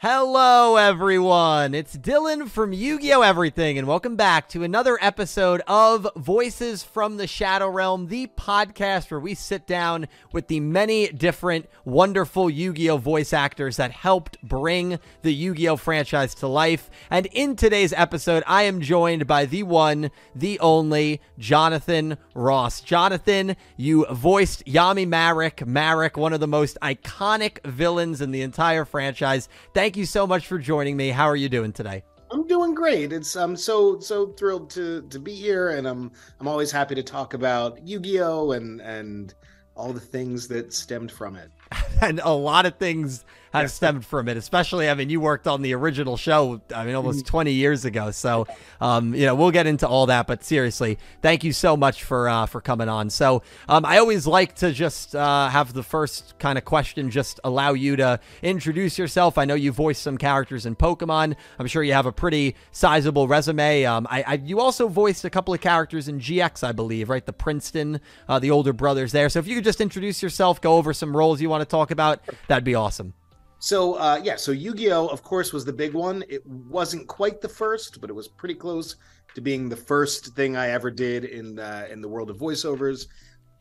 Hello, everyone. It's Dylan from Yu Gi Oh! Everything, and welcome back to another episode of Voices from the Shadow Realm, the podcast where we sit down with the many different wonderful Yu Gi Oh! voice actors that helped bring the Yu Gi Oh! franchise to life. And in today's episode, I am joined by the one, the only Jonathan Ross. Jonathan, you voiced Yami Marik. Marik, one of the most iconic villains in the entire franchise. Thank you so much for joining me. How are you doing today? I'm doing great. It's I'm so so thrilled to to be here, and I'm I'm always happy to talk about Yu-Gi-Oh and and all the things that stemmed from it. and a lot of things have stemmed from it. Especially, I mean, you worked on the original show. I mean, almost Mm-hmm. 20 years ago. So, um, you know, we'll get into all that. But seriously, thank you so much for uh, for coming on. So, um, I always like to just uh, have the first kind of question just allow you to introduce yourself. I know you voiced some characters in Pokemon. I'm sure you have a pretty sizable resume. Um, I, I you also voiced a couple of characters in GX, I believe, right? The Princeton, uh, the older brothers there. So, if you could just introduce yourself, go over some roles you want to talk about, that'd be awesome. So uh, yeah, so Yu-Gi-Oh, of course, was the big one. It wasn't quite the first, but it was pretty close to being the first thing I ever did in uh, in the world of voiceovers.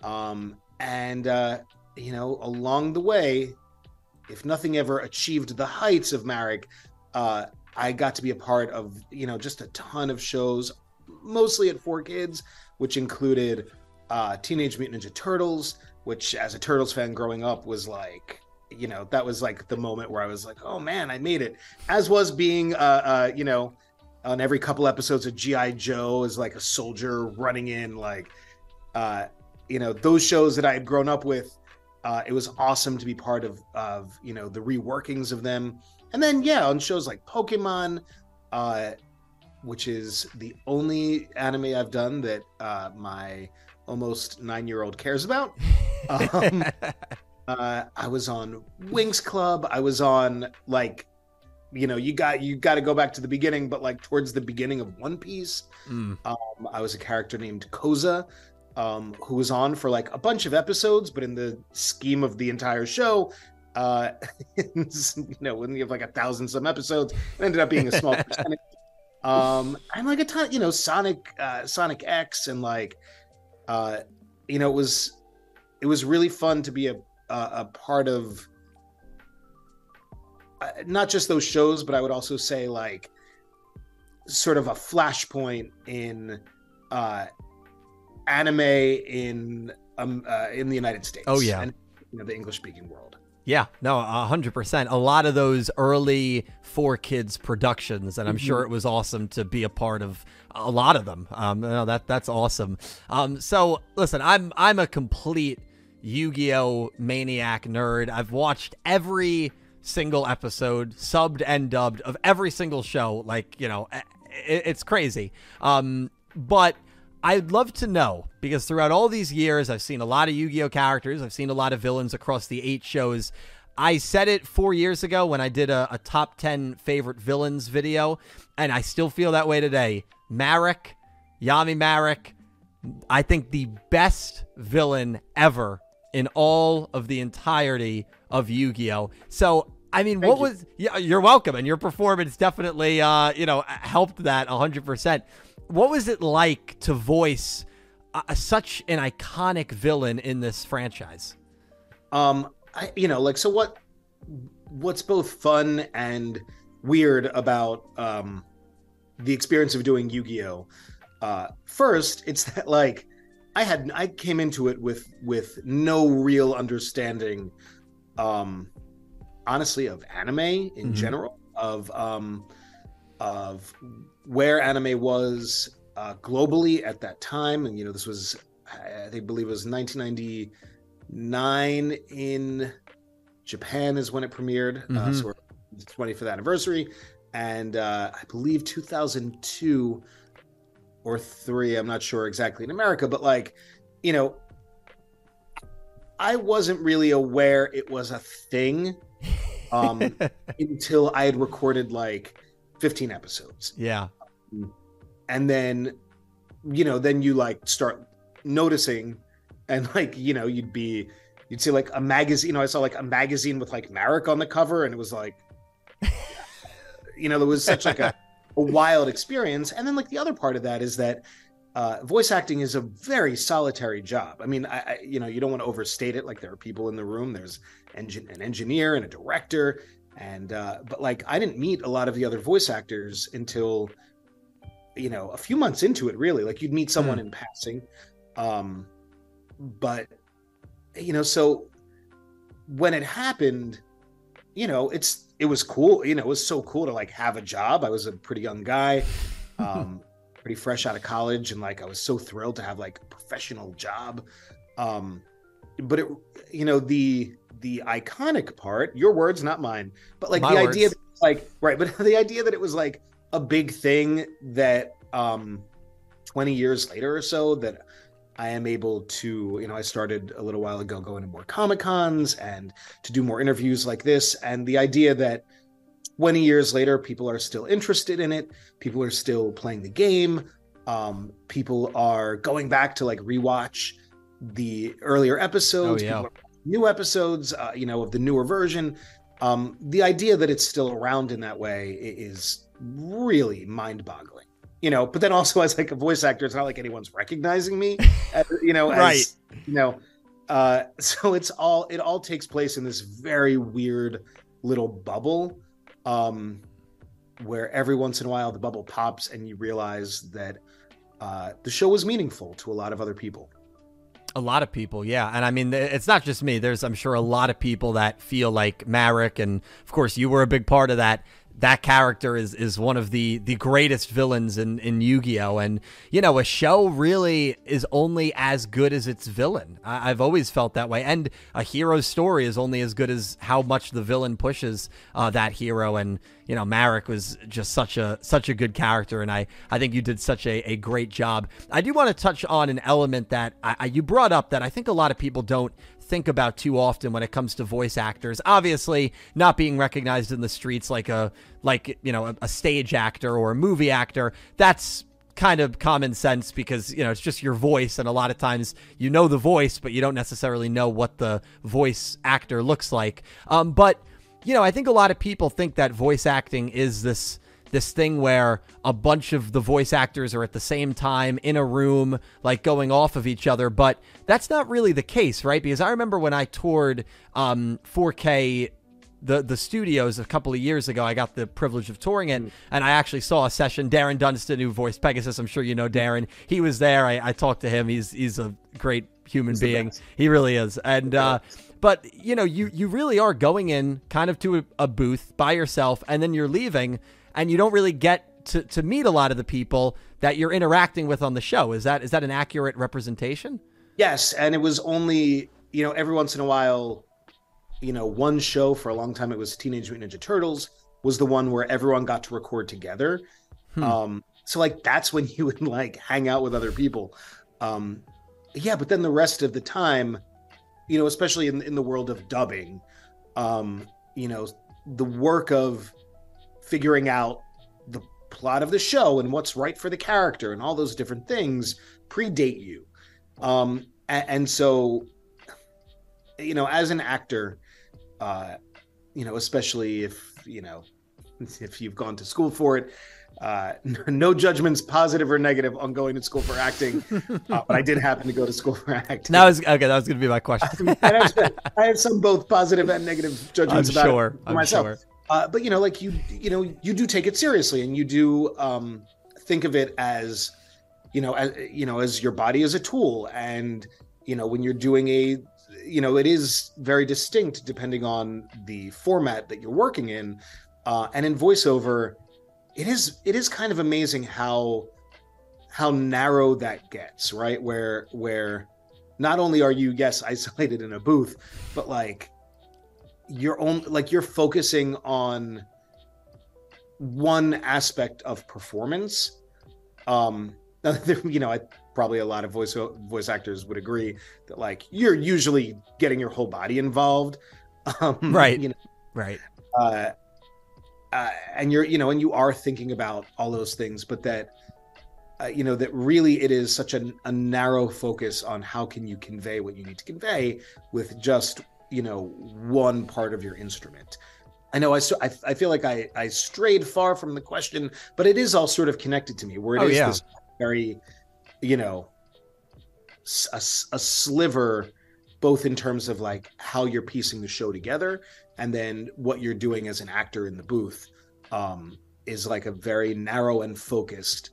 Um, and uh, you know, along the way, if nothing ever achieved the heights of Marik, uh, I got to be a part of you know just a ton of shows, mostly at Four Kids, which included uh, Teenage Mutant Ninja Turtles, which as a Turtles fan growing up was like you know that was like the moment where i was like oh man i made it. As was being uh uh you know on every couple episodes of gi joe as like a soldier running in like uh you know those shows that i had grown up with uh it was awesome to be part of of you know the reworkings of them. And then yeah on shows like pokemon uh which is the only anime i've done that uh my almost nine year old cares about um, uh, I was on Winx Club. I was on like, you know, you got you got to go back to the beginning, but like towards the beginning of One Piece, Mm. um, I was a character named Kohza, um, who was on for like a bunch of episodes, but in the scheme of the entire show, uh, you know, when you have like a thousand some episodes, it ended up being a small percentage. Um, and like a ton, you know, Sonic, uh, Sonic X, and like, uh, you know, it was it was really fun to be a a, a part of uh, not just those shows, but I would also say like sort of a flashpoint in uh, anime in um, uh, in the United States. Oh, yeah. and you know, the English speaking world. Yeah, no, a hundred percent. A lot of those early four kids productions, and I'm sure it was awesome to be a part of a lot of them. Um, no, that that's awesome. Um, so listen, I'm I'm a complete Yu-Gi-Oh maniac nerd. I've watched every single episode, subbed and dubbed of every single show. Like you know, it's crazy. Um, but I'd love to know because throughout all these years, I've seen a lot of Yu Gi Oh characters, I've seen a lot of villains across the eight shows. I said it four years ago when I did a, a top 10 favorite villains video, and I still feel that way today. Marik, Yami Marik, I think the best villain ever in all of the entirety of Yu Gi Oh! So, I mean, what you. was. Yeah, you're welcome, and your performance definitely, uh, you know, helped that 100%. What was it like to voice uh, such an iconic villain in this franchise? Um, I, you know, like so what? What's both fun and weird about um, the experience of doing Yu-Gi-Oh? Uh, first, it's that like I had I came into it with with no real understanding, um, honestly, of anime in Mhm. general, of um, of where anime was uh, globally at that time, and you know this was I think believe it was 1999 in Japan is when it premiered, uh, Mhm. so we're the 25th anniversary, and uh, I believe 2002 or three, I'm not sure exactly in America, but like you know, I wasn't really aware it was a thing um, until I had recorded like 15 episodes yeah. and then you know then you like start noticing and like you know you'd be you'd see like a magazine you know i saw like a magazine with like marik on the cover and it was like you know, there was such like a, a wild experience. And then like the other part of that is that uh, voice acting is a very solitary job. I mean, I, I, you know, you don't want to overstate it. Like there are people in the room. There's engin- an engineer and a director, and uh, but like I didn't meet a lot of the other voice actors until you know a few months into it. Really, like you'd meet someone mm. in passing, um, but you know, so when it happened, you know, it's it was cool. You know, it was so cool to like have a job. I was a pretty young guy. Um, pretty fresh out of college and like I was so thrilled to have like a professional job. Um but it you know the the iconic part, your words not mine, but like My the words. idea that, like right, but the idea that it was like a big thing that um 20 years later or so that I am able to, you know, I started a little while ago going to more Comic Cons and to do more interviews like this. And the idea that 20 years later, people are still interested in it. People are still playing the game. Um, people are going back to like rewatch the earlier episodes, oh, yeah. new episodes, uh, you know, of the newer version. Um, the idea that it's still around in that way is really mind-boggling. You know, but then also as like a voice actor, it's not like anyone's recognizing me. As, you know, as, right? You know, uh, so it's all it all takes place in this very weird little bubble um, where every once in a while the bubble pops and you realize that uh, the show was meaningful to a lot of other people. A lot of people, yeah. And I mean, it's not just me. There's, I'm sure, a lot of people that feel like Marik. And of course, you were a big part of that that character is is one of the the greatest villains in in Yu-Gi-Oh! And you know a show really is only as good as its villain. I, have always felt that way. And a hero's story is only as good as how much the villain pushes uh, that hero. And you know Marik was just such a such a good character. And I I think you did such a, a great job. I do want to touch on an element that I, I, you brought up that I think a lot of people don't think about too often when it comes to voice actors. Obviously, not being recognized in the streets like a like you know a, a stage actor or a movie actor. That's kind of common sense because you know it's just your voice and a lot of times you know the voice but you don't necessarily know what the voice actor looks like um, but you know i think a lot of people think that voice acting is this this thing where a bunch of the voice actors are at the same time in a room, like going off of each other. But that's not really the case, right? Because I remember when I toured um, 4K the the studios a couple of years ago. I got the privilege of touring it, mm. and I actually saw a session. Darren Dunstan, who voiced Pegasus, I'm sure you know Darren. He was there. I, I talked to him. He's he's a great human he's being. He really is. And uh, but you know, you you really are going in kind of to a, a booth by yourself, and then you're leaving, and you don't really get to, to meet a lot of the people that you're interacting with on the show. Is that is that an accurate representation? Yes, and it was only you know every once in a while, you know, one show for a long time it was Teenage Mutant Ninja Turtles was the one where everyone got to record together. Hmm. Um, so like that's when you would like hang out with other people. Um, yeah, but then the rest of the time, you know, especially in in the world of dubbing, um, you know, the work of figuring out the plot of the show and what's right for the character and all those different things predate you. Um, and, and so, you know, as an actor, uh, you know, especially if, you know, if you've gone to school for it, uh, no judgments, positive or negative, on going to school for acting. uh, but I did happen to go to school for acting. That was okay. That was going to be my question. I have some both positive and negative judgments I'm about sure. it I'm myself. Sure. Uh, but you know, like you, you know, you do take it seriously, and you do um, think of it as, you know, as you know, as your body as a tool, and you know, when you're doing a, you know, it is very distinct depending on the format that you're working in, uh, and in voiceover, it is it is kind of amazing how how narrow that gets, right? Where where not only are you yes isolated in a booth, but like you're only like you're focusing on one aspect of performance. Um you know i probably a lot of voice voice actors would agree that like you're usually getting your whole body involved. Um right. you know right. uh, uh and you're you know and you are thinking about all those things but that uh, you know that really it is such a, a narrow focus on how can you convey what you need to convey with just you know one part of your instrument I know I, I, I feel like I, I strayed far from the question, but it is all sort of connected to me. Where it Oh, is yeah. this very, you know, a, a sliver, both in terms of like how you're piecing the show together, and then what you're doing as an actor in the booth, um, is like a very narrow and focused,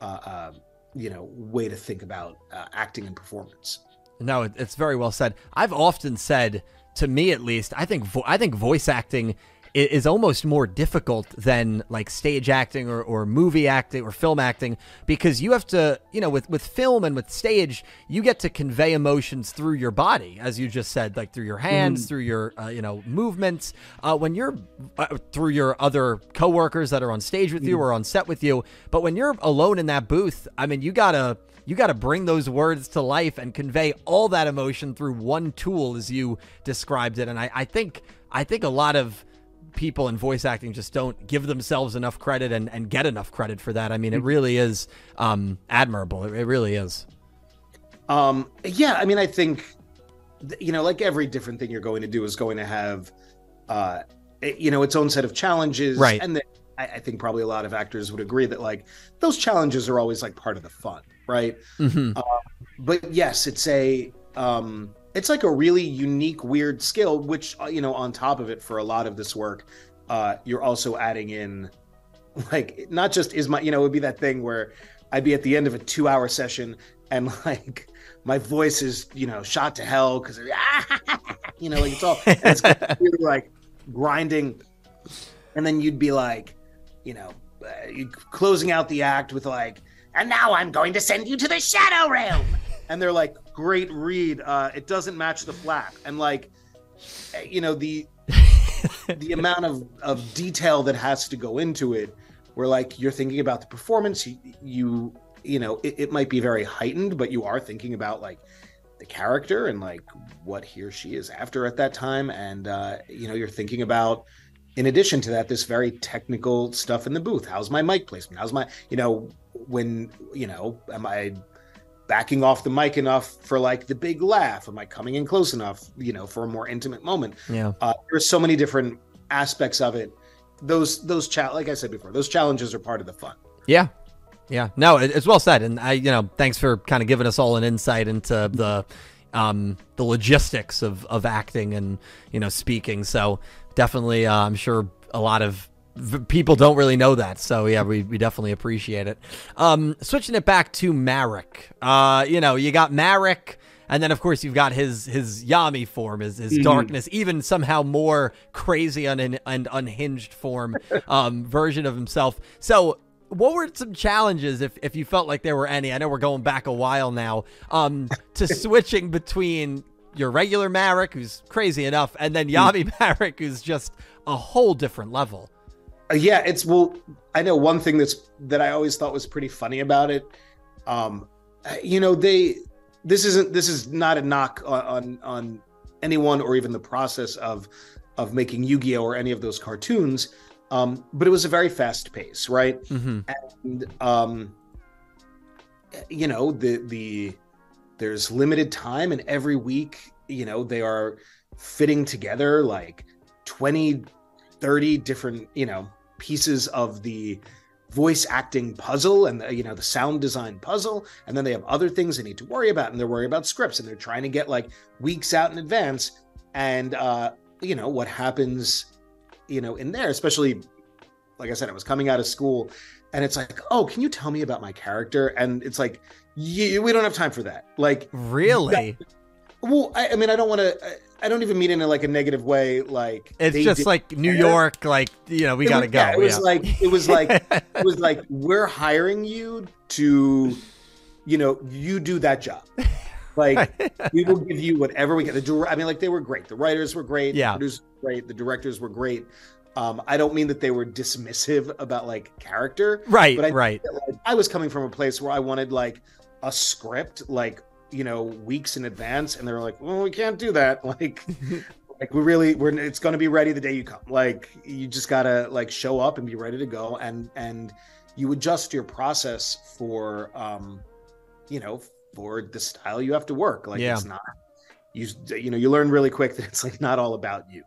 uh, uh, you know, way to think about uh, acting and performance. No, it's very well said. I've often said, to me at least, I think vo- I think voice acting is almost more difficult than like stage acting or, or movie acting or film acting because you have to, you know, with with film and with stage, you get to convey emotions through your body, as you just said, like through your hands, through your uh, you know movements. Uh, when you're uh, through your other coworkers that are on stage with you or on set with you, but when you're alone in that booth, I mean, you gotta you got to bring those words to life and convey all that emotion through one tool as you described it. And I, I think i think a lot of people in voice acting just don't give themselves enough credit and, and get enough credit for that. I mean it really is um, admirable. It, it really is. Um, yeah, I mean, I think, you know, like every different thing you're going to do is going to have, uh, you know, its own set of challenges. Right. And then I, I think probably a lot of actors would agree that like those challenges are always like part of the fun, right? hmm But yes, it's a, um, it's like a really unique, weird skill, which, uh, you know, on top of it for a lot of this work, uh, you're also adding in like not just is my you know it would be that thing where i'd be at the end of a two hour session and like my voice is you know shot to hell because you know like it's all it's really like grinding and then you'd be like you know uh, closing out the act with like and now i'm going to send you to the shadow realm. And they're like great read uh it doesn't match the flap. And like eh, you know the the amount of, of detail that has to go into it where like you're thinking about the performance you you, you know it, it might be very heightened but you are thinking about like the character and like what he or she is after at that time. And uh you know you're thinking about in addition to that this very technical stuff in the booth. How's my mic placement? How's my you know when you know am i backing off the mic enough for like the big laugh am i coming in close enough you know for a more intimate moment yeah uh, there's so many different aspects of it. Those those cha- like I said before, those challenges are part of the fun. Yeah. Yeah. No, it's well said. And I, you know, thanks for kind of giving us all an insight into the um the logistics of of acting and, you know, speaking. So definitely uh, I'm sure a lot of people don't really know that. So yeah, we, we definitely appreciate it. Um switching it back to Marik. Uh, you know, you got Marik and then, of course, you've got his his Yami form, his his darkness, even somehow more crazy and, and unhinged form um, version of himself. So, what were some challenges, if if you felt like there were any? I know we're going back a while now, um, to switching between your regular Marik, who's crazy enough, and then Yami Marik, who's just a whole different level. Uh, yeah, it's well. I know one thing that's that I always thought was pretty funny about it. Um, uh, you know, they this isn't this is not a knock on on, on anyone or even the process of of making Yu-Gi-Oh or any of those cartoons. Um, but it was a very fast pace, right? Mm-hmm. and um you know the the there's limited time and every week you know they are fitting together like 20 30 different you know pieces of the voice acting puzzle and the, you know the sound design puzzle and then they have other things they need to worry about and they're worried about scripts and they're trying to get like weeks out in advance and uh you know what happens you know in there especially like i said i was coming out of school and it's like oh can you tell me about my character and it's like we don't have time for that like Really? Well i, I mean i don't want to I, don't even mean it in like a negative way like It's just did- like New York, like you know, we gotta was- go. yeah, it was yeah. like it was like it was like we're hiring you to you know you do that job like we will give you whatever we get the i mean like they were great the writers were great Yeah. the producers were great the directors were great um i don't mean that they were dismissive about like character right, but I- right. like, i was coming from a place where i wanted like a script like you know weeks in advance and they're like well we can't do that. Like like we really we're it's going to be ready the day you come. Like you just gotta like show up and be ready to go and and you adjust your process for um you know for the style you have to work. Like Yeah. it's not you you know you learn really quick that it's like not all about you.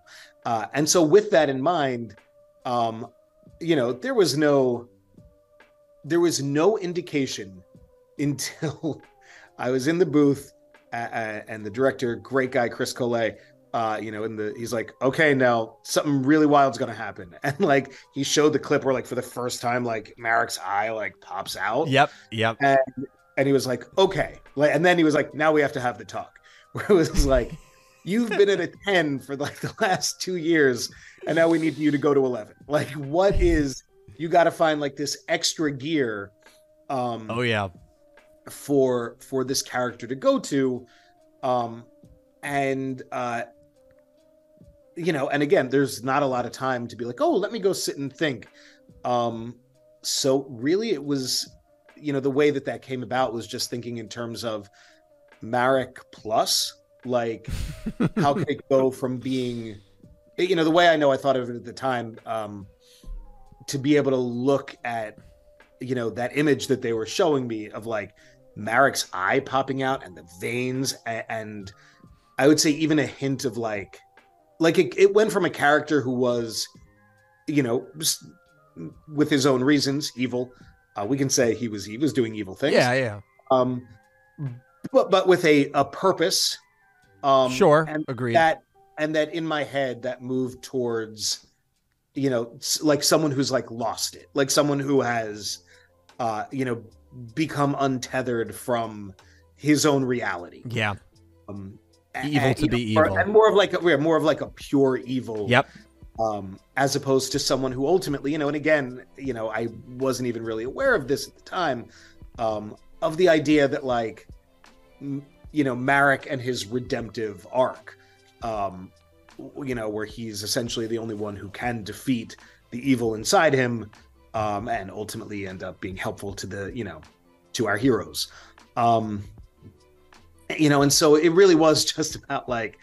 Uh, and so, with that in mind, um, you know, there was no there was no indication until I was in the booth and the director, great guy Chris Collet, uh, you know, in the he's like, okay, now something really wild's gonna happen, and like he showed the clip where like for the first time, like Marik's eye like pops out. Yep, yep. And and he was like, okay, like, and then he was like, now we have to have the talk, where it was like, you've been at a ten for like the last two years, and now we need you to go to eleven. Like, what is you got to find like this extra gear? Um, oh yeah, for for this character to go to, um, and uh, you know, and again, there's not a lot of time to be like, oh, let me go sit and think. Um, so really, it was, you know, the way that that came about was just thinking in terms of Marik plus, like, how can it go from being, you know, the way I know I thought of it at the time, um, to be able to look at, you know, that image that they were showing me of like Marik's eye popping out and the veins and, and I would say even a hint of like like it, it went from a character who was you know with his own reasons evil uh, we can say he was he was doing evil things. Yeah yeah. Um but but with a a purpose um sure and agreed. that and that in my head that moved towards you know like someone who's like lost it like someone who has uh you know become untethered from his own reality. Yeah. Um evil and, to be know, evil. and more of like a, we're more of like a pure evil yep. um as opposed to someone who ultimately you know and again you know i wasn't even really aware of this at the time um of the idea that like m- you know marik and his redemptive arc um you know where he's essentially the only one who can defeat the evil inside him um and ultimately end up being helpful to the you know to our heroes. Um you know and so it really was just about like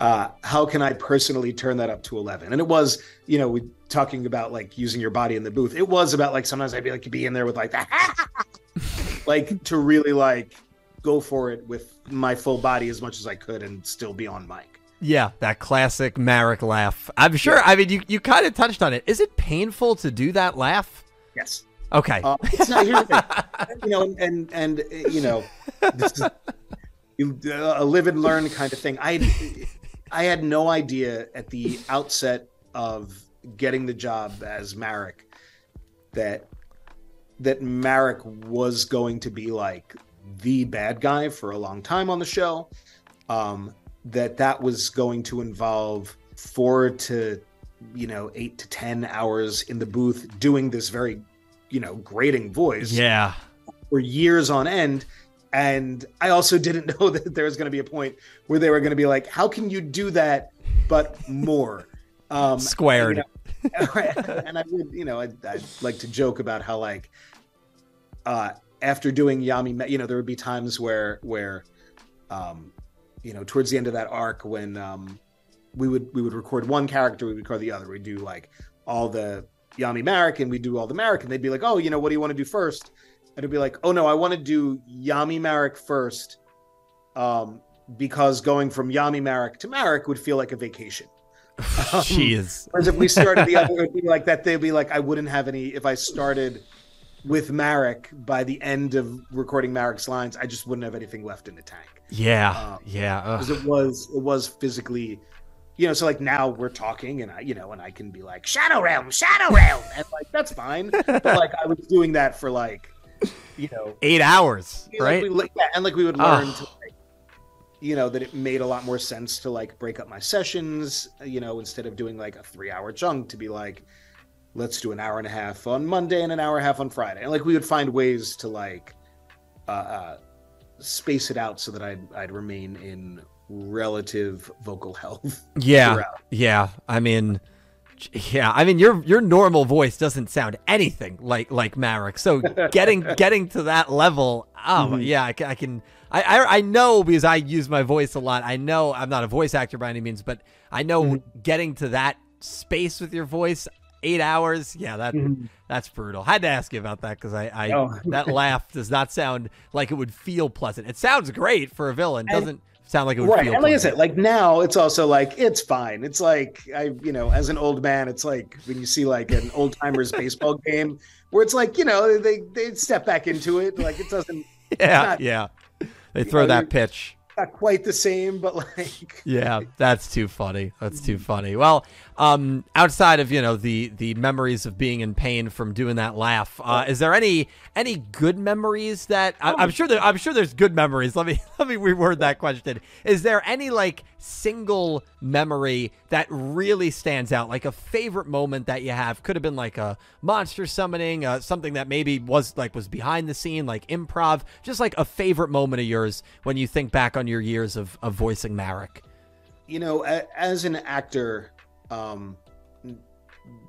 uh how can i personally turn that up to 11 and it was you know we talking about like using your body in the booth it was about like sometimes i'd be like be in there with like that like to really like go for it with my full body as much as i could and still be on mic yeah that classic marik laugh. I'm sure i mean you, you kind of touched on it. Is it painful to do that laugh? Yes. Okay. Uh, it's not you know and and, and you know this is, a live and learn kind of thing. I I had no idea at the outset of getting the job as Marik that that Marik was going to be like the bad guy for a long time on the show. Um, that that was going to involve four to you know eight to ten hours in the booth doing this very you know grating voice. Yeah, for years on end and I also didn't know that there was going to be a point where they were going to be like, "How can you do that, but more?" Um, Squared. You know, and I would, you know, I'd, I'd, like to joke about how like uh, after doing Yami, you know, there would be times where where um, you know, towards the end of that arc when um, we would we would record one character, we would record the other. We'd do like all the Yami Marik and we'd do all the Marik, and they'd be like, "Oh, you know, what do you want to do first? it'd be like, oh no, I want to do Yami Marik first, um, because going from Yami Marik to Marik would feel like a vacation. Um, Jeez. Whereas if we started the other, it would be like that. They'd be like, I wouldn't have any if I started with Marik by the end of recording Marik's lines. I just wouldn't have anything left in the tank. Yeah, um, yeah. Because it was it was physically you know, so like now we're talking and I, you know, and I can be like, Shadow Realm, Shadow Realm. And like, that's fine. But like, I was doing that for like you know eight hours, right? Like we, yeah, and like we would learn oh. to, like, you know, that it made a lot more sense to like break up my sessions, you know, instead of doing like a three-hour chunk, to be like, let's do an hour and a half on Monday and an hour and a half on Friday, and like we would find ways to like uh, uh space it out so that I'd I'd remain in relative vocal health. Yeah, throughout. yeah. I mean yeah, I mean your your normal voice doesn't sound anything like like Marik. So getting getting to that level, oh mm-hmm. yeah, I, I can. I, I, I know because I use my voice a lot. I know I'm not a voice actor by any means, but I know mm-hmm. getting to that space with your voice, eight hours, yeah, that mm-hmm. that's brutal. Had to ask you about that because I, I oh. that laugh does not sound like it would feel pleasant. It sounds great for a villain, doesn't sound like it would right. feel. And like I said, like now it's also like it's fine. It's like I, you know, as an old man, it's like when you see like an old timers baseball game where it's like you know they they step back into it. Like it doesn't yeah, not- yeah. They throw know, that pitch. Not quite the same, but like Yeah, that's too funny. That's too funny. Well, um, outside of you know the the memories of being in pain from doing that laugh, uh, is there any any good memories that I, I'm sure there, I'm sure there's good memories. Let me let me reword that question. Is there any like single memory that really stands out, like a favorite moment that you have? Could have been like a monster summoning, uh, something that maybe was like was behind the scene, like improv. Just like a favorite moment of yours when you think back on your years of of voicing Marik. you know, as an actor, um,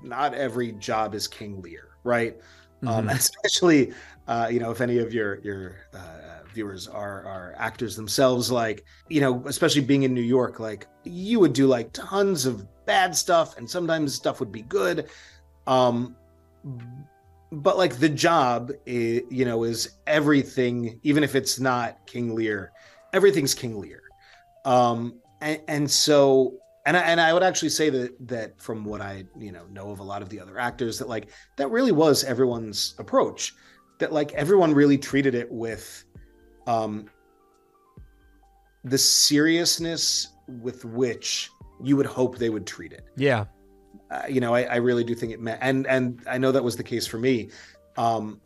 not every job is King Lear, right? Um, Mhm. especially, uh, you know, if any of your your uh, viewers are are actors themselves, like you know, especially being in New York, like you would do like tons of bad stuff, and sometimes stuff would be good. Um, but like the job, i you know, is everything, even if it's not King Lear, everything's King Lear. Um, and, and so and I, and I would actually say that that from what I you know know of a lot of the other actors that like that really was everyone's approach that like everyone really treated it with um the seriousness with which you would hope they would treat it Yeah. uh, you know I, I really do think it meant and and i know that was the case for me um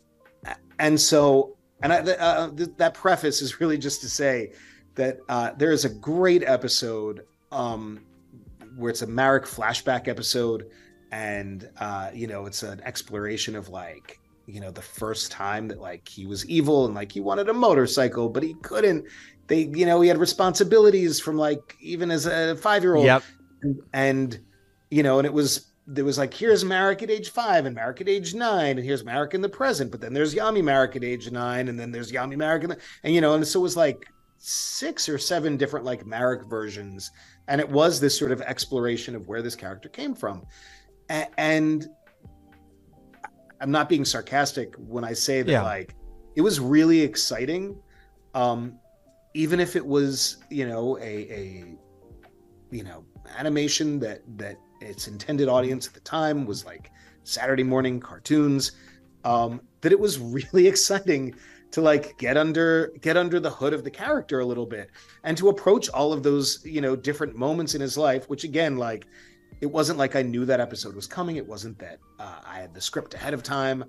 and so and I, uh, th- that preface is really just to say that uh, there is a great episode um where it's a Marik flashback episode and uh you know it's an exploration of like you know the first time that like he was evil and like he wanted a motorcycle but he couldn't they you know he had responsibilities from like even as a five year old Yep. and, and you know, and it was there was like here's Marik at age five and Marik at age nine, and here's Marik in the present, but then there's Yami Marik at age nine, and then there's Yami Marik in the, and you know, and so it was like six or seven different like Marik versions, and it was this sort of exploration of where this character came from, A- and I'm not being sarcastic when I say that Yeah. like it was really exciting, um, even if it was you know a a you know animation that that its intended audience at the time was like Saturday morning cartoons. Um, that it was really exciting to like get under get under the hood of the character a little bit and to approach all of those you know different moments in his life which again like it wasn't like i knew that episode was coming it wasn't that uh, i had the script ahead of time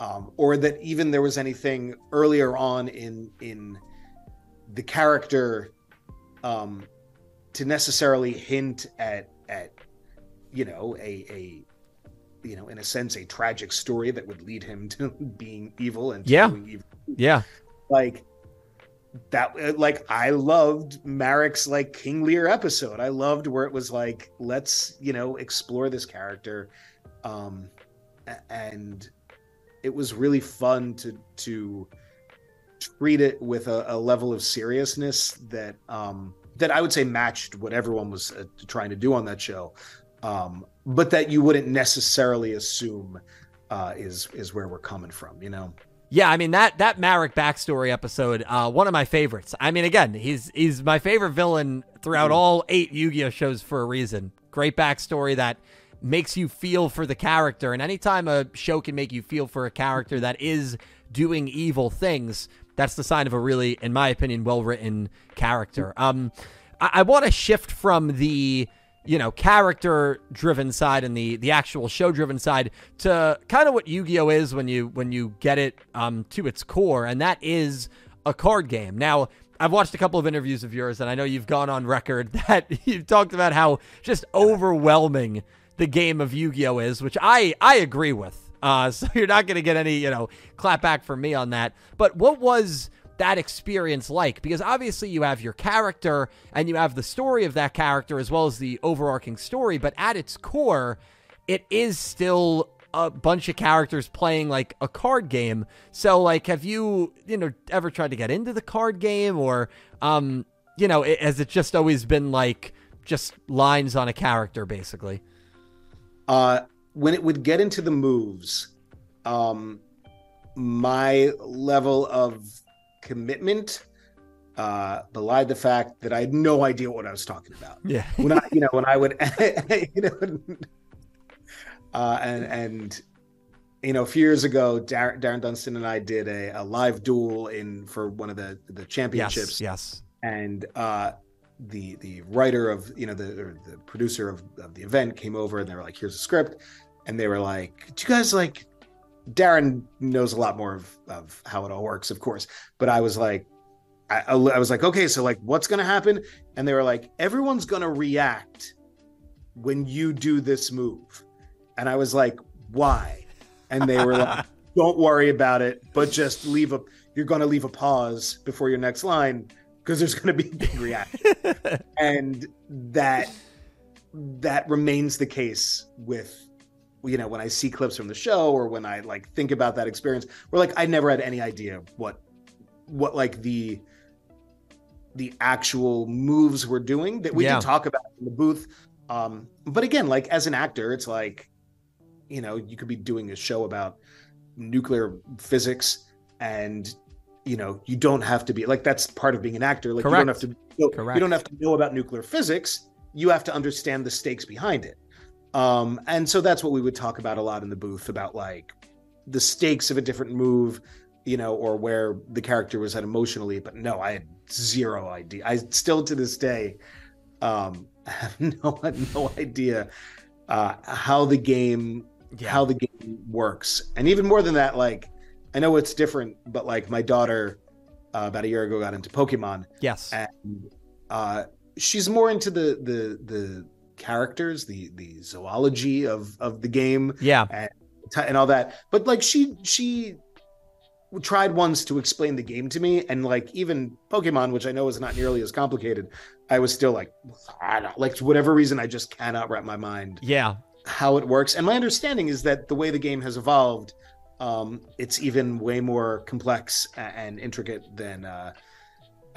um, or that even there was anything earlier on in in the character um, to necessarily hint at at you know a a you know in a sense a tragic story that would lead him to being evil and Yeah. doing evil Yeah. like that like i loved marik's like king lear episode. I loved where it was like let's you know explore this character. Um and it was really fun to to treat it with a, a level of seriousness that um that i would say matched what everyone was uh, trying to do on that show. Um but that you wouldn't necessarily assume uh is is where we're coming from you know Yeah, I mean that that Marik backstory episode, uh, one of my favorites. I mean, again, he's he's my favorite villain throughout all eight Yu-Gi-Oh shows for a reason. Great backstory that makes you feel for the character, and anytime a show can make you feel for a character that is doing evil things, that's the sign of a really, in my opinion, well written character. Um, I, I want to shift from the you know character driven side and the the actual show driven side to kind of what Yu-Gi-Oh is when you when you get it um to its core and that is a card game. Now, I've watched a couple of interviews of yours and I know you've gone on record that you've talked about how just overwhelming the game of Yu-Gi-Oh is, which I I agree with. Uh so you're not going to get any, you know, clap back from me on that. But what was that experience like? Because obviously you have your character and you have the story of that character as well as the overarching story, but at its core, it is still a bunch of characters playing like a card game. So like have you, you know, ever tried to get into the card game or um, you know, it, has it just always been like just lines on a character basically? uh when it would get into the moves um my level of commitment uh, belied the fact that I had no idea what I was talking about. Yeah. When I, you know, when I would, you know, uh, and and you know, a few years ago, Dar- Darren Dunstan and I did a, a live duel in for one of the the championships. Yes. Yes. And uh, the the writer of you know the or the producer of, of the event came over and they were like, "Here's a script," and they were like, "Do you guys like?" Darren knows a lot more of, of how it all works, of course, but I was like, I, I was like, okay, so like, what's gonna happen? And they were like, everyone's gonna react when you do this move, and I was like, why? And they were like, don't worry about it, but just leave a. You're gonna leave a pause before your next line because there's going to be a big reaction and that that remains the case with you know when i see clips from the show or when i like think about that experience where like i never had any idea what what like the the actual moves we're doing that we Yeah. can talk about in the booth um but again like as an actor it's like you know you could be doing a show about nuclear physics and you know you don't have to be like that's part of being an actor like you don't have Correct. to know, Correct. you don't have to know about nuclear physics you have to understand the stakes behind it um and so that's what we would talk about a lot in the booth about like the stakes of a different move you know or where the character was at emotionally but no i had zero idea i still to this day um have no no idea uh how the game Yeah. how the game works and even more than that like i know it's different but like my daughter uh, about a year ago got into pokemon yes. and uh she's more into the the the characters the the zoology of of the game yeah. t- and all that but like she she tried once to explain the game to me and like even pokemon which i know is not nearly as complicated i was still like i don't like for whatever reason i just cannot wrap my mind Yeah. how it works. And my understanding is that the way the game has evolved, um, it's even way more complex and intricate than uh,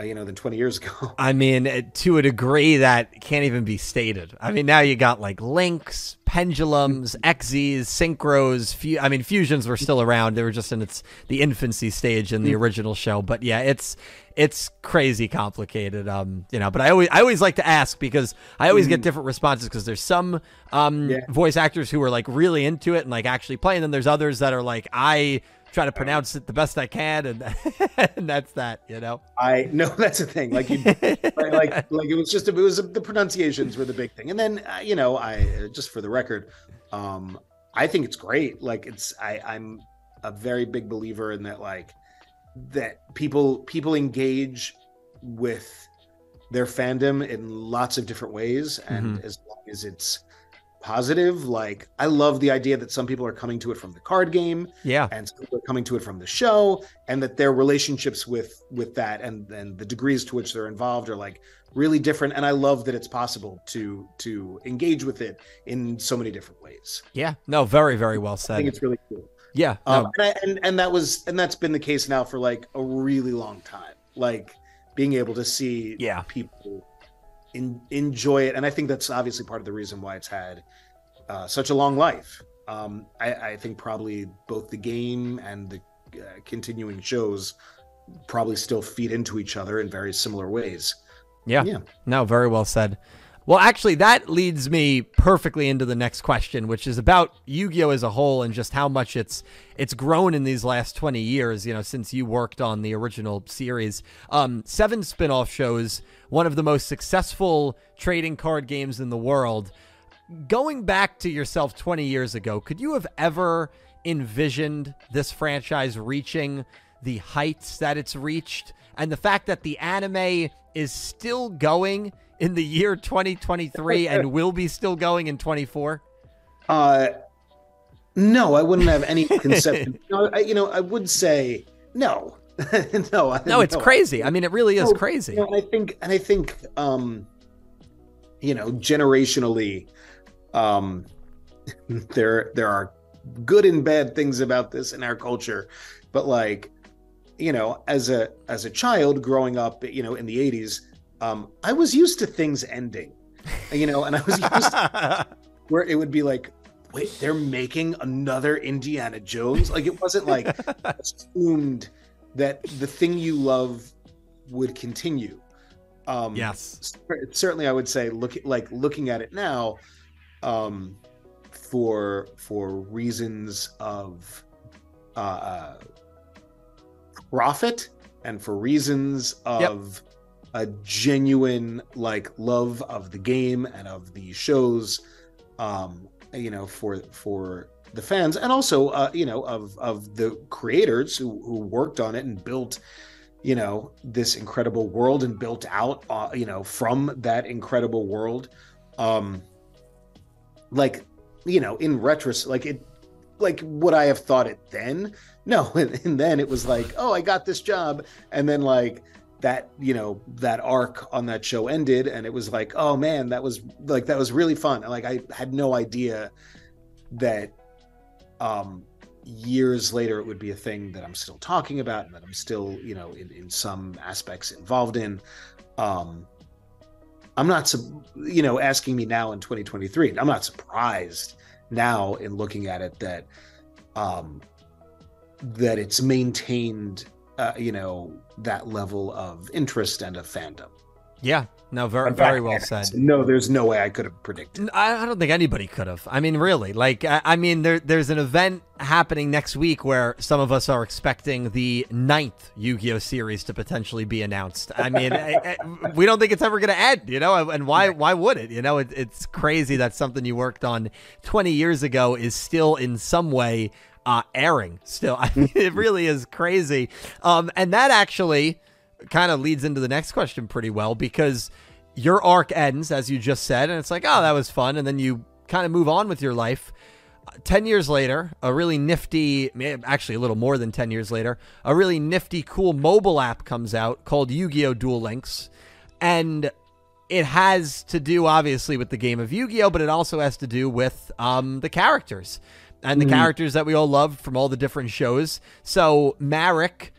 you know than 20 years ago. I mean, uh, to a degree that can't even be stated. I mean, now you got like links, pendulums, XYZs, synchros. Fu- I mean, fusions were still around. They were just in its the infancy stage in the original show. But yeah, it's it's crazy complicated. Um, you know, but I always I always like to ask because I always get different responses because there's some um Yeah. voice actors who are like really into it and like actually playing. And there's others that are like I try to pronounce it the best I can, and and that's that. You know. I know that's a thing. Like you, like like it was just it was the pronunciations were the big thing. And then uh, you know I uh, just for the record, um, I think it's great. Like it's I I'm a very big believer in that like that people people engage with their fandom in lots of different ways and as long as it's positive like i love the idea that some people are coming to it from the card game Yeah. and some people are coming to it from the show and that their relationships with with that and and the degrees to which they're involved are like really different and i love that it's possible to to engage with it in so many different ways Yeah. No, very, very well said. i think it's really cool yeah. um, and, I, and and that was and that's been the case now for like a really long time like being able to see Yeah. people in, enjoy it and i think that's obviously part of the reason why it's had uh, such a long life um, I, I think probably both the game and the uh, continuing shows probably still feed into each other in very similar ways Yeah. yeah No, very well said. Well, actually, that leads me perfectly into the next question, which is about Yu-Gi-Oh as a whole and just how much it's it's grown in these last twenty years. You know, since you worked on the original series, um, seven spin-off shows, one of the most successful trading card games in the world. Going back to yourself twenty years ago, could you have ever envisioned this franchise reaching the heights that it's reached and the fact that the anime is still going in the year 2023 and will be still going in 24 Uh, no, I wouldn't have any conception. no, I, you know, I would say no, no. I- no it's crazy. I mean it really is No, crazy. You know, and I think, and I think, um, you know, generationally, um, there there are good and bad things about this in our culture, but like, you know, as a as a child growing up, you know, in the '80s, um, I was used to things ending, you know, and I was used to where it would be like, wait, they're making another Indiana Jones? Like it wasn't like assumed that the thing you love would continue. Um, yes, certainly, I would say look like looking at it now, um, for for reasons of uh, uh profit and for reasons of yep. A genuine like love of the game and of the shows um you know for for the fans and also uh you know of of the creators who who worked on it and built you know this incredible world and built out uh, you know from that incredible world um like you know in retrospect like it like would I have thought it then? No, and, and, then it was like, oh, I got this job, and then like that, you know, that arc on that show ended, and it was like, oh man, that was like that was really fun. Like I had no idea that um years later it would be a thing that I'm still talking about and that I'm still, you know, in, in some aspects involved in. Um I'm not, you know, asking me now in 2023. I'm not surprised now in looking at it that um that it's maintained uh, you know that level of interest and of fandom. Yeah. No very very well said. no there's no way i could have predicted i, I don't think anybody could have. I mean really like i, I mean there, there's an event happening next week where some of us are expecting the ninth yu-gi-oh series to potentially be announced. I mean I, I, we don't think it's ever going to end you know and why why would it? You know it, it's crazy that something you worked on 20 years ago is still in some way uh, airing still i mean it really is crazy um, and that actually kind of leads into the next question pretty well because your arc ends, as you just said, and it's like, oh, that was fun. And then you kind of move on with your life. 10 years later, a really nifty, actually a little more than 10 years later, a really nifty, cool mobile app comes out called Yu Gi Oh! Duel Links. And it has to do, obviously, with the game of Yu Gi Oh!, but it also has to do with um, the characters and the mm. characters that we all loved from all the different shows. So, Marik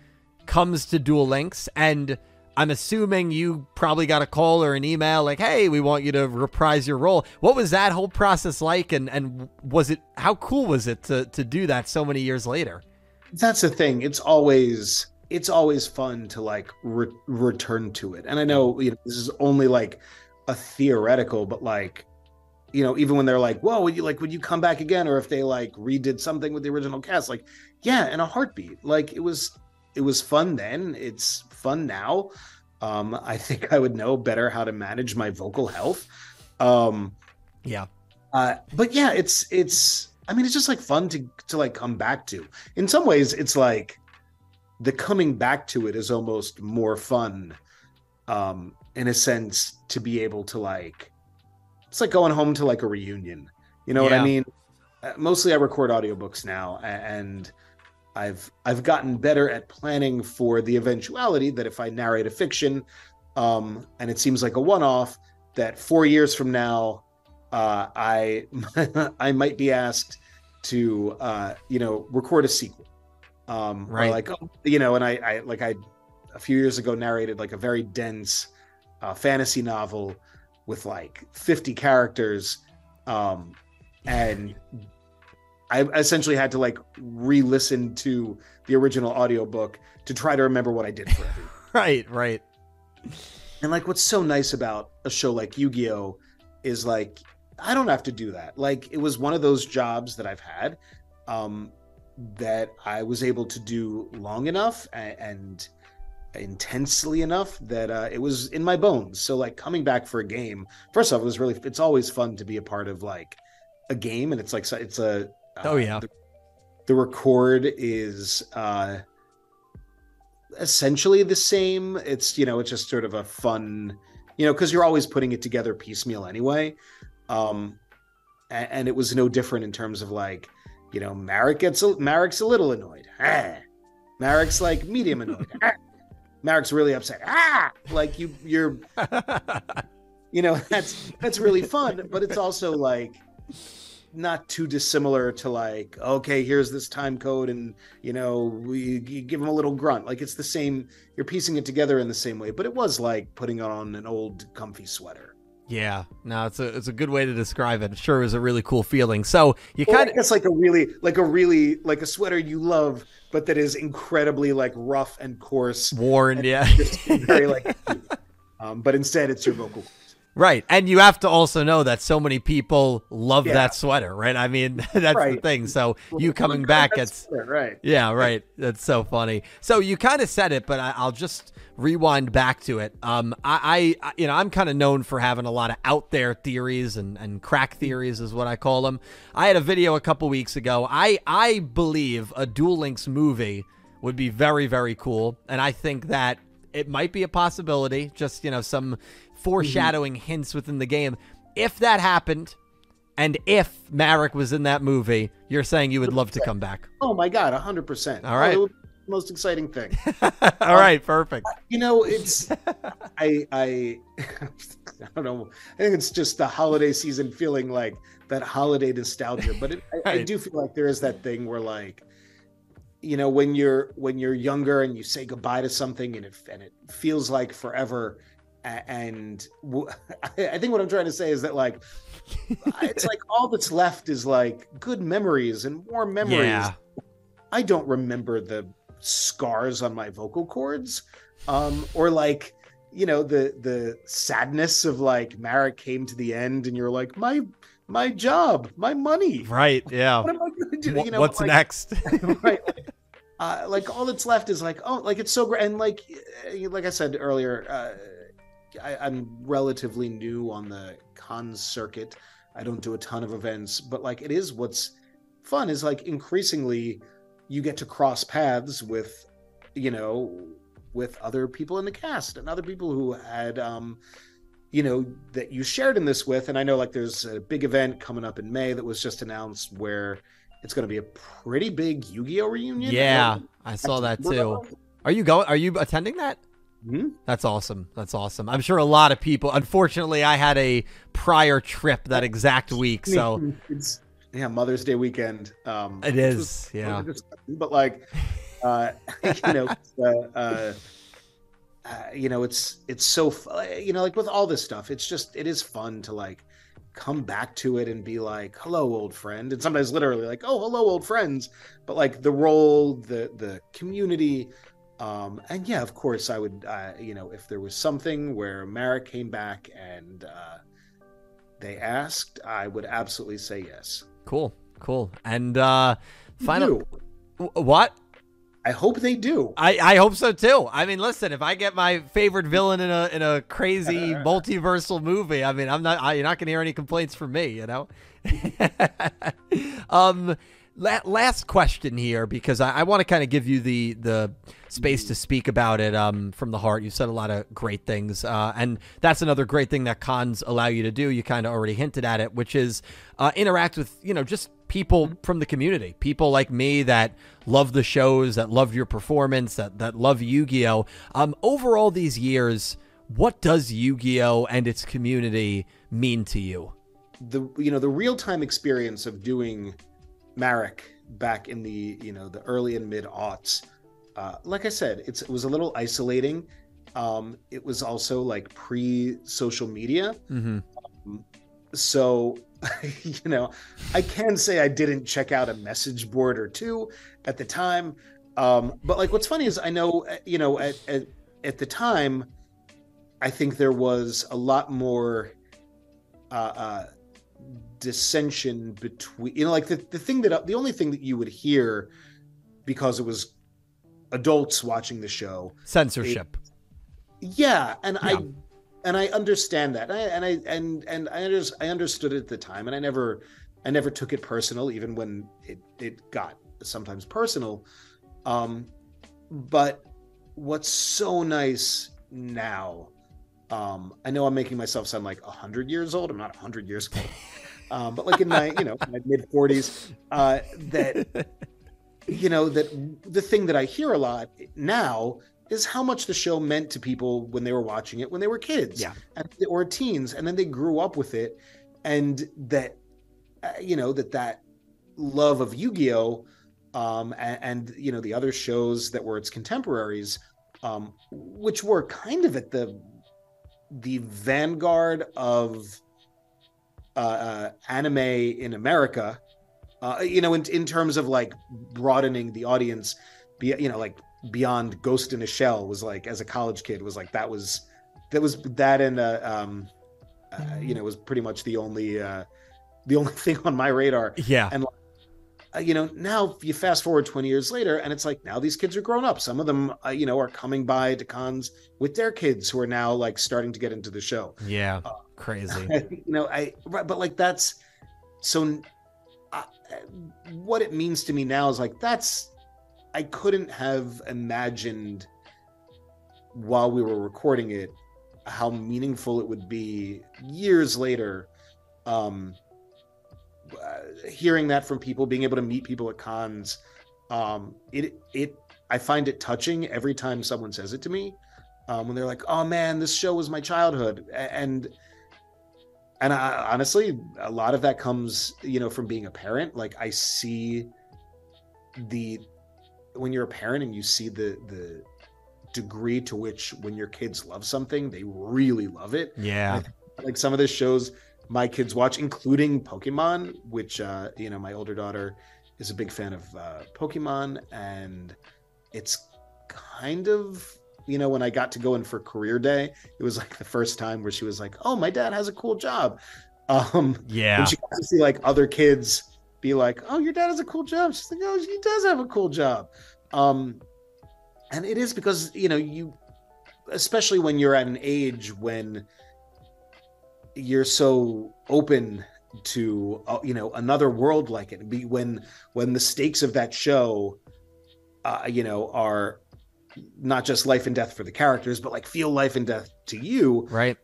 comes to Duel Links, and I'm assuming you probably got a call or an email like, "Hey, we want you to reprise your role." What was that whole process like, and and was it how cool was it to to do that so many years later? That's the thing. It's always it's always fun to like re- return to it, and I know you know this is only like a theoretical, but like you know even when they're like whoa would you like would you come back again or if they like redid something with the original cast like yeah in a heartbeat like it was it was fun then. It's fun now. Um, I think I would know better how to manage my vocal health. Um, yeah. Uh, but yeah, it's it's. I mean, it's just like fun to to like come back to. In some ways, it's like the coming back to it is almost more fun. Um, in a sense, to be able to like, it's like going home to like a reunion. You know yeah. what I mean? Uh, mostly, I record audiobooks now, and I've I've gotten better at planning for the eventuality that if I narrate a fiction, um, and it seems like a one-off, that four years from now, uh, I I might be asked to uh, you know record a sequel, um, right? like oh, you know, and I, I like I a few years ago narrated like a very dense uh, fantasy novel with like 50 characters um, and I essentially had to like re-listen to the original audiobook to try to remember what I did for right, right. And like what's so nice about a show like Yu-Gi-Oh is like I don't have to do that. Like it was one of those jobs that I've had um that I was able to do long enough and, and intensely enough that uh, it was in my bones. So like coming back for a game, first off, it was really it's always fun to be a part of like a game and it's like it's a oh yeah. Uh, the, the, record is uh, essentially the same. It's you know it's just sort of a fun, you know, because you're always putting it together piecemeal anyway. Um, and, and, it was no different in terms of like, you know, Marik gets a, Marik's a little annoyed. Ah. Marik's like medium annoyed. Marik's really upset. Ah, like you, you're, you know, that's that's really fun, but it's also like not too dissimilar to like okay here's this time code and you know we give them a little grunt like it's the same you're piecing it together in the same way but it was like putting on an old comfy sweater Yeah, no, it's a it's a good way to describe it. It sure is a really cool feeling. So you kind of it's like a really like a really like a sweater you love, but that is incredibly like rough and coarse, worn, yeah, just very like. um, but instead, it's your vocal. Right. And you have to also know that so many people love Yeah. that sweater, right? I mean, that's the thing. So you coming back, it's fair, right. Yeah, right. That's so funny. So you kind of said it, but I, I'll just rewind back to it. Um, I, I you know, I'm kind of known for having a lot of out there theories and, and crack theories is what I call them. I had a video a couple weeks ago. I, I believe a Duel Links movie would be very, very cool, and I think that it might be a possibility. Just you know, some foreshadowing mm-hmm. hints within the game. If that happened, and if Marik was in that movie, you're saying you would love to come back. Oh my god, hundred percent. All right. it would be the most exciting thing. All right, perfect. Uh, you know, it's I I I don't know. I think it's just the holiday season feeling like that holiday nostalgia. But it, I, I do feel like there is that thing where like, you know, when you're when you're younger and you say goodbye to something and it and it feels like forever. And w- I think what I'm trying to say is that like, it's like all that's left is like good memories and warm memories. Yeah. I don't remember the scars on my vocal cords, um, or like you know the the sadness of like Marik came to the end, and you're like my my job, my money. Right. Yeah. What am I going to do? You know, What's like, next? right. Like, uh, like all that's left is like oh, like it's so great, and like like I said earlier, uh, I, I'm relatively new on the con circuit. I don't do a ton of events, but like it is what's fun is like increasingly you get to cross paths with you know with other people in the cast and other people who had um you know that you shared in this with and i know like there's a big event coming up in may that was just announced where it's going to be a pretty big yu-gi-oh reunion yeah, I saw that too. Are you going? Are you attending that? Mhm. That's awesome. That's awesome. I'm sure a lot of people. Unfortunately, I had a prior trip that exact week, so it's yeah mother's day weekend um it is. was- Yeah. but like uh you know uh, uh uh, you know it's it's so you know like with all this stuff it's just it is fun to like come back to it and be like hello old friend and sometimes literally like oh hello old friends but like the role the the community um and yeah of course i would uh you know if there was something where Marik came back and uh they asked i would absolutely say yes Cool. Cool. And uh final. What? i hope they do I, I hope so too. I mean, listen, if I get my favorite villain in a in a crazy multiversal movie, I mean, I'm not. I, you're not going to hear any complaints from me, you know. um, last question here because I, I want to kind of give you the the space to speak about it um from the heart. You said a lot of great things, uh, and that's another great thing that cons allow you to do. You kind of already hinted at it, which is uh, interact with you know just people from the community, people like me that love the shows, that love your performance, that that love Yu-Gi-Oh. Um, over all these years, what does Yu-Gi-Oh and its community mean to you? the you know the real time experience of doing Marik back in the you know the early and mid aughts. Uh, like I said, it's it was a little isolating. Um, it was also like pre social media, Mm-hmm. so you know I can say I didn't check out a message board or two at the time. Um, but like what's funny is I know uh, you know at, at at the time I think there was a lot more uh, uh, dissension between you know like the, the thing that the only thing that you would hear because it was adults watching the show Censorship. yeah and Yeah. i and i understand that and i and i and, and I, under, I understood it at the time and i never i never took it personal even when it it got sometimes personal um but what's so nice now um i know i'm making myself sound like 100 years old i'm not 100 years old um but like in my you know my mid 40s uh that you know that the thing that i hear a lot now is how much the show meant to people when they were watching it when they were kids Yeah. and, or teens and then they grew up with it and that uh, you know that that love of yu-gi-oh um and, and you know the other shows that were its contemporaries um which were kind of at the the vanguard of uh, uh, anime in America. Uh, you know, in in terms of like broadening the audience, be you know like beyond Ghost in a Shell was like as a college kid was like that was that was that and uh, um, uh, you know was pretty much the only uh, the only thing on my radar. Yeah, and uh, you know now you fast forward 20 years later and it's like now these kids are grown up some of them uh, you know are coming by to cons with their kids who are now like starting to get into the show yeah uh, crazy you know i right, but like that's so what it means to me now is like that's i couldn't have imagined while we were recording it how meaningful it would be years later um uh, hearing that from people, being able to meet people at cons, um, it it I find it touching every time someone says it to me. Um, when they're like, "Oh man, this show was my childhood," and and I, honestly, a lot of that comes, you know, from being a parent. Like I see the when you're a parent and you see the the degree to which when your kids love something, they really love it. Yeah. Like some of the shows my kids watch, including Pokemon, which uh, you know my older daughter is a big fan of uh, Pokemon, and it's kind of you know when I got to go in for career day, it was like the first time where she was like, "Oh, my dad has a cool job." Um, yeah, and she got to see like other kids be like, "Oh, your dad has a cool job." She's like, "Oh, he does have a cool job," um, and it is because you know you, especially when you're at an age when you're so open to uh, you know another world like it be when when the stakes of that show uh, you know are not just life and death for the characters but like feel life and death to you. Right.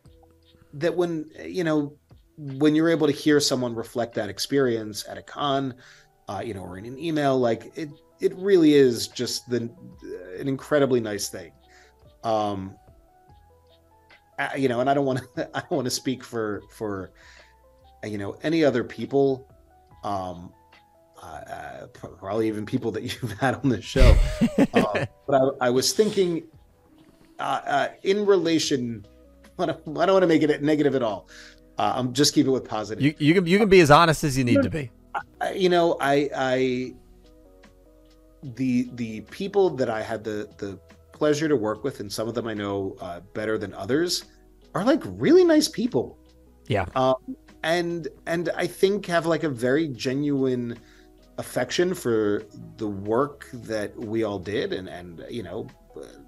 That when you know when you're able to hear someone reflect that experience at a con uh, you know or in an email like it it really is just the an incredibly nice thing. Um you know, and I don't want to, I don't want to speak for, for, you know, any other people, um, uh, probably even people that you've had on the show. uh, but I, I, was thinking, uh, uh in relation, I don't, I don't want to make it negative at all. Uh, I'm just keep it with positive. You, you can, you can be as honest as you need to be. I, you know, I, I, the, the people that I had the, the pleasure to work with, and some of them I know uh, better than others, are like really nice people. Yeah. Um, and and I think have like a very genuine affection for the work that we all did, and and you know,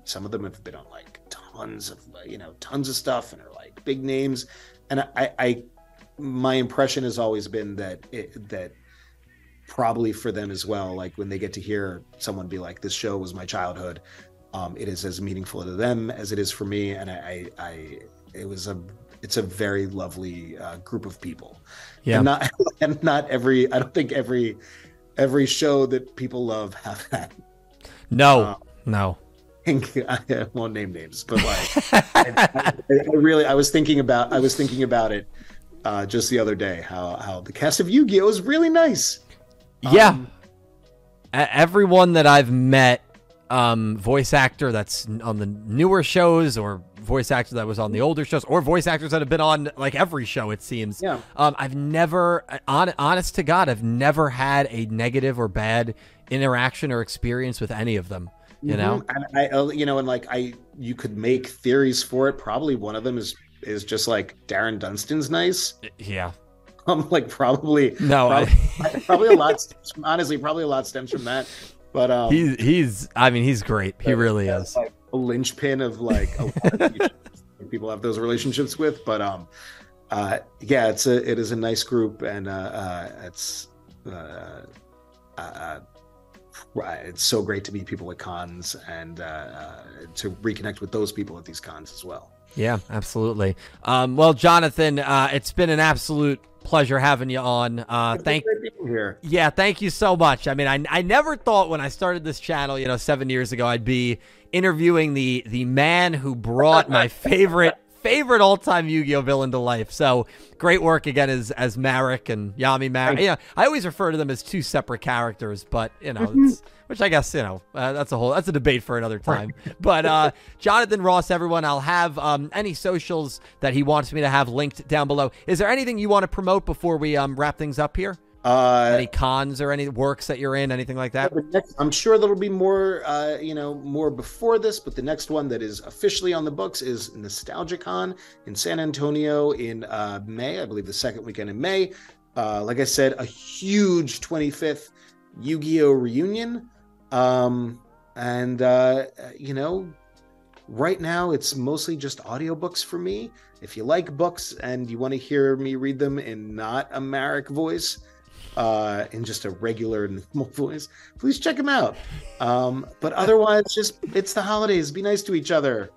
some of them have been on like tons of you know tons of stuff and are like big names, and I, I my impression has always been that it, that probably for them as well like when they get to hear someone be like this show was my childhood um, it is as meaningful to them as it is for me, and I, I, I it was a it's a very lovely uh, group of people. Yeah, and not and not every I don't think every every show that people love have that. No, um, no. I won't name names, but like I, I, I, really I was thinking about I was thinking about it uh, just the other day how how the cast of Yu-Gi-Oh is really nice. Yeah. Um, Everyone that I've met um, voice actor that's on the newer shows or voice actor that was on the older shows or voice actors that have been on like every show it seems. Yeah. Um, i've never on, honest to god i've never had a negative or bad interaction or experience with any of them you mm-hmm. know? And i uh, you know and like i you could make theories for it. Probably one of them is is just like Darren Dunstan's nice. Yeah. I'm like probably no probably, I... probably a lot honestly probably a lot stems from that. But um, he's he's I mean he's great. He really is. Like a linchpin of like a people have those relationships with. But um, uh, yeah, it's a it is a nice group, and uh, uh it's uh, uh, uh it's so great to meet people at cons and uh, to reconnect with those people at these cons as well. Yeah, absolutely. Um, well, Jonathan, uh, it's been an absolute pleasure having you on. Uh, thank here. Yeah, thank you so much. I mean, I, I never thought when I started this channel, you know, seven years ago, I'd be interviewing the the man who brought my favorite favorite all-time Yu-Gi-Oh villain to life. So great work again as as Marik and Yami Marik. Yeah, I always refer to them as two separate characters, but you know, mm-hmm. Which I guess you know uh, that's a whole that's a debate for another time. but uh, Jonathan Ross, everyone, I'll have um, any socials that he wants me to have linked down below. Is there anything you want to promote before we um, wrap things up here? Uh, any cons or any works that you're in, anything like that? Next, I'm sure there'll be more, uh, you know, more before this. But the next one that is officially on the books is NostalgiaCon in San Antonio in uh, May, I believe, the second weekend in May. Uh, like I said, a huge 25th Yu-Gi-Oh reunion, um, and uh, you know, right now it's mostly just audiobooks for me. If you like books and you want to hear me read them in not a Marik voice uh, in just a regular normal voice, please check them out. Um, but otherwise, just it's the holidays. Be nice to each other.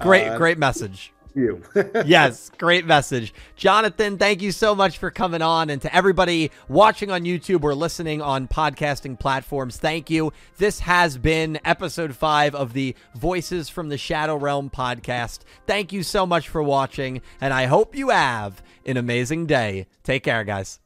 Great, uh, great message. You. yes, great message. Jonathan, thank you so much for coming on. And to everybody watching on YouTube or listening on podcasting platforms, thank you. This has been episode five of the Voices from the Shadow Realm podcast. Thank you so much for watching, and I hope you have an amazing day. Take care, guys.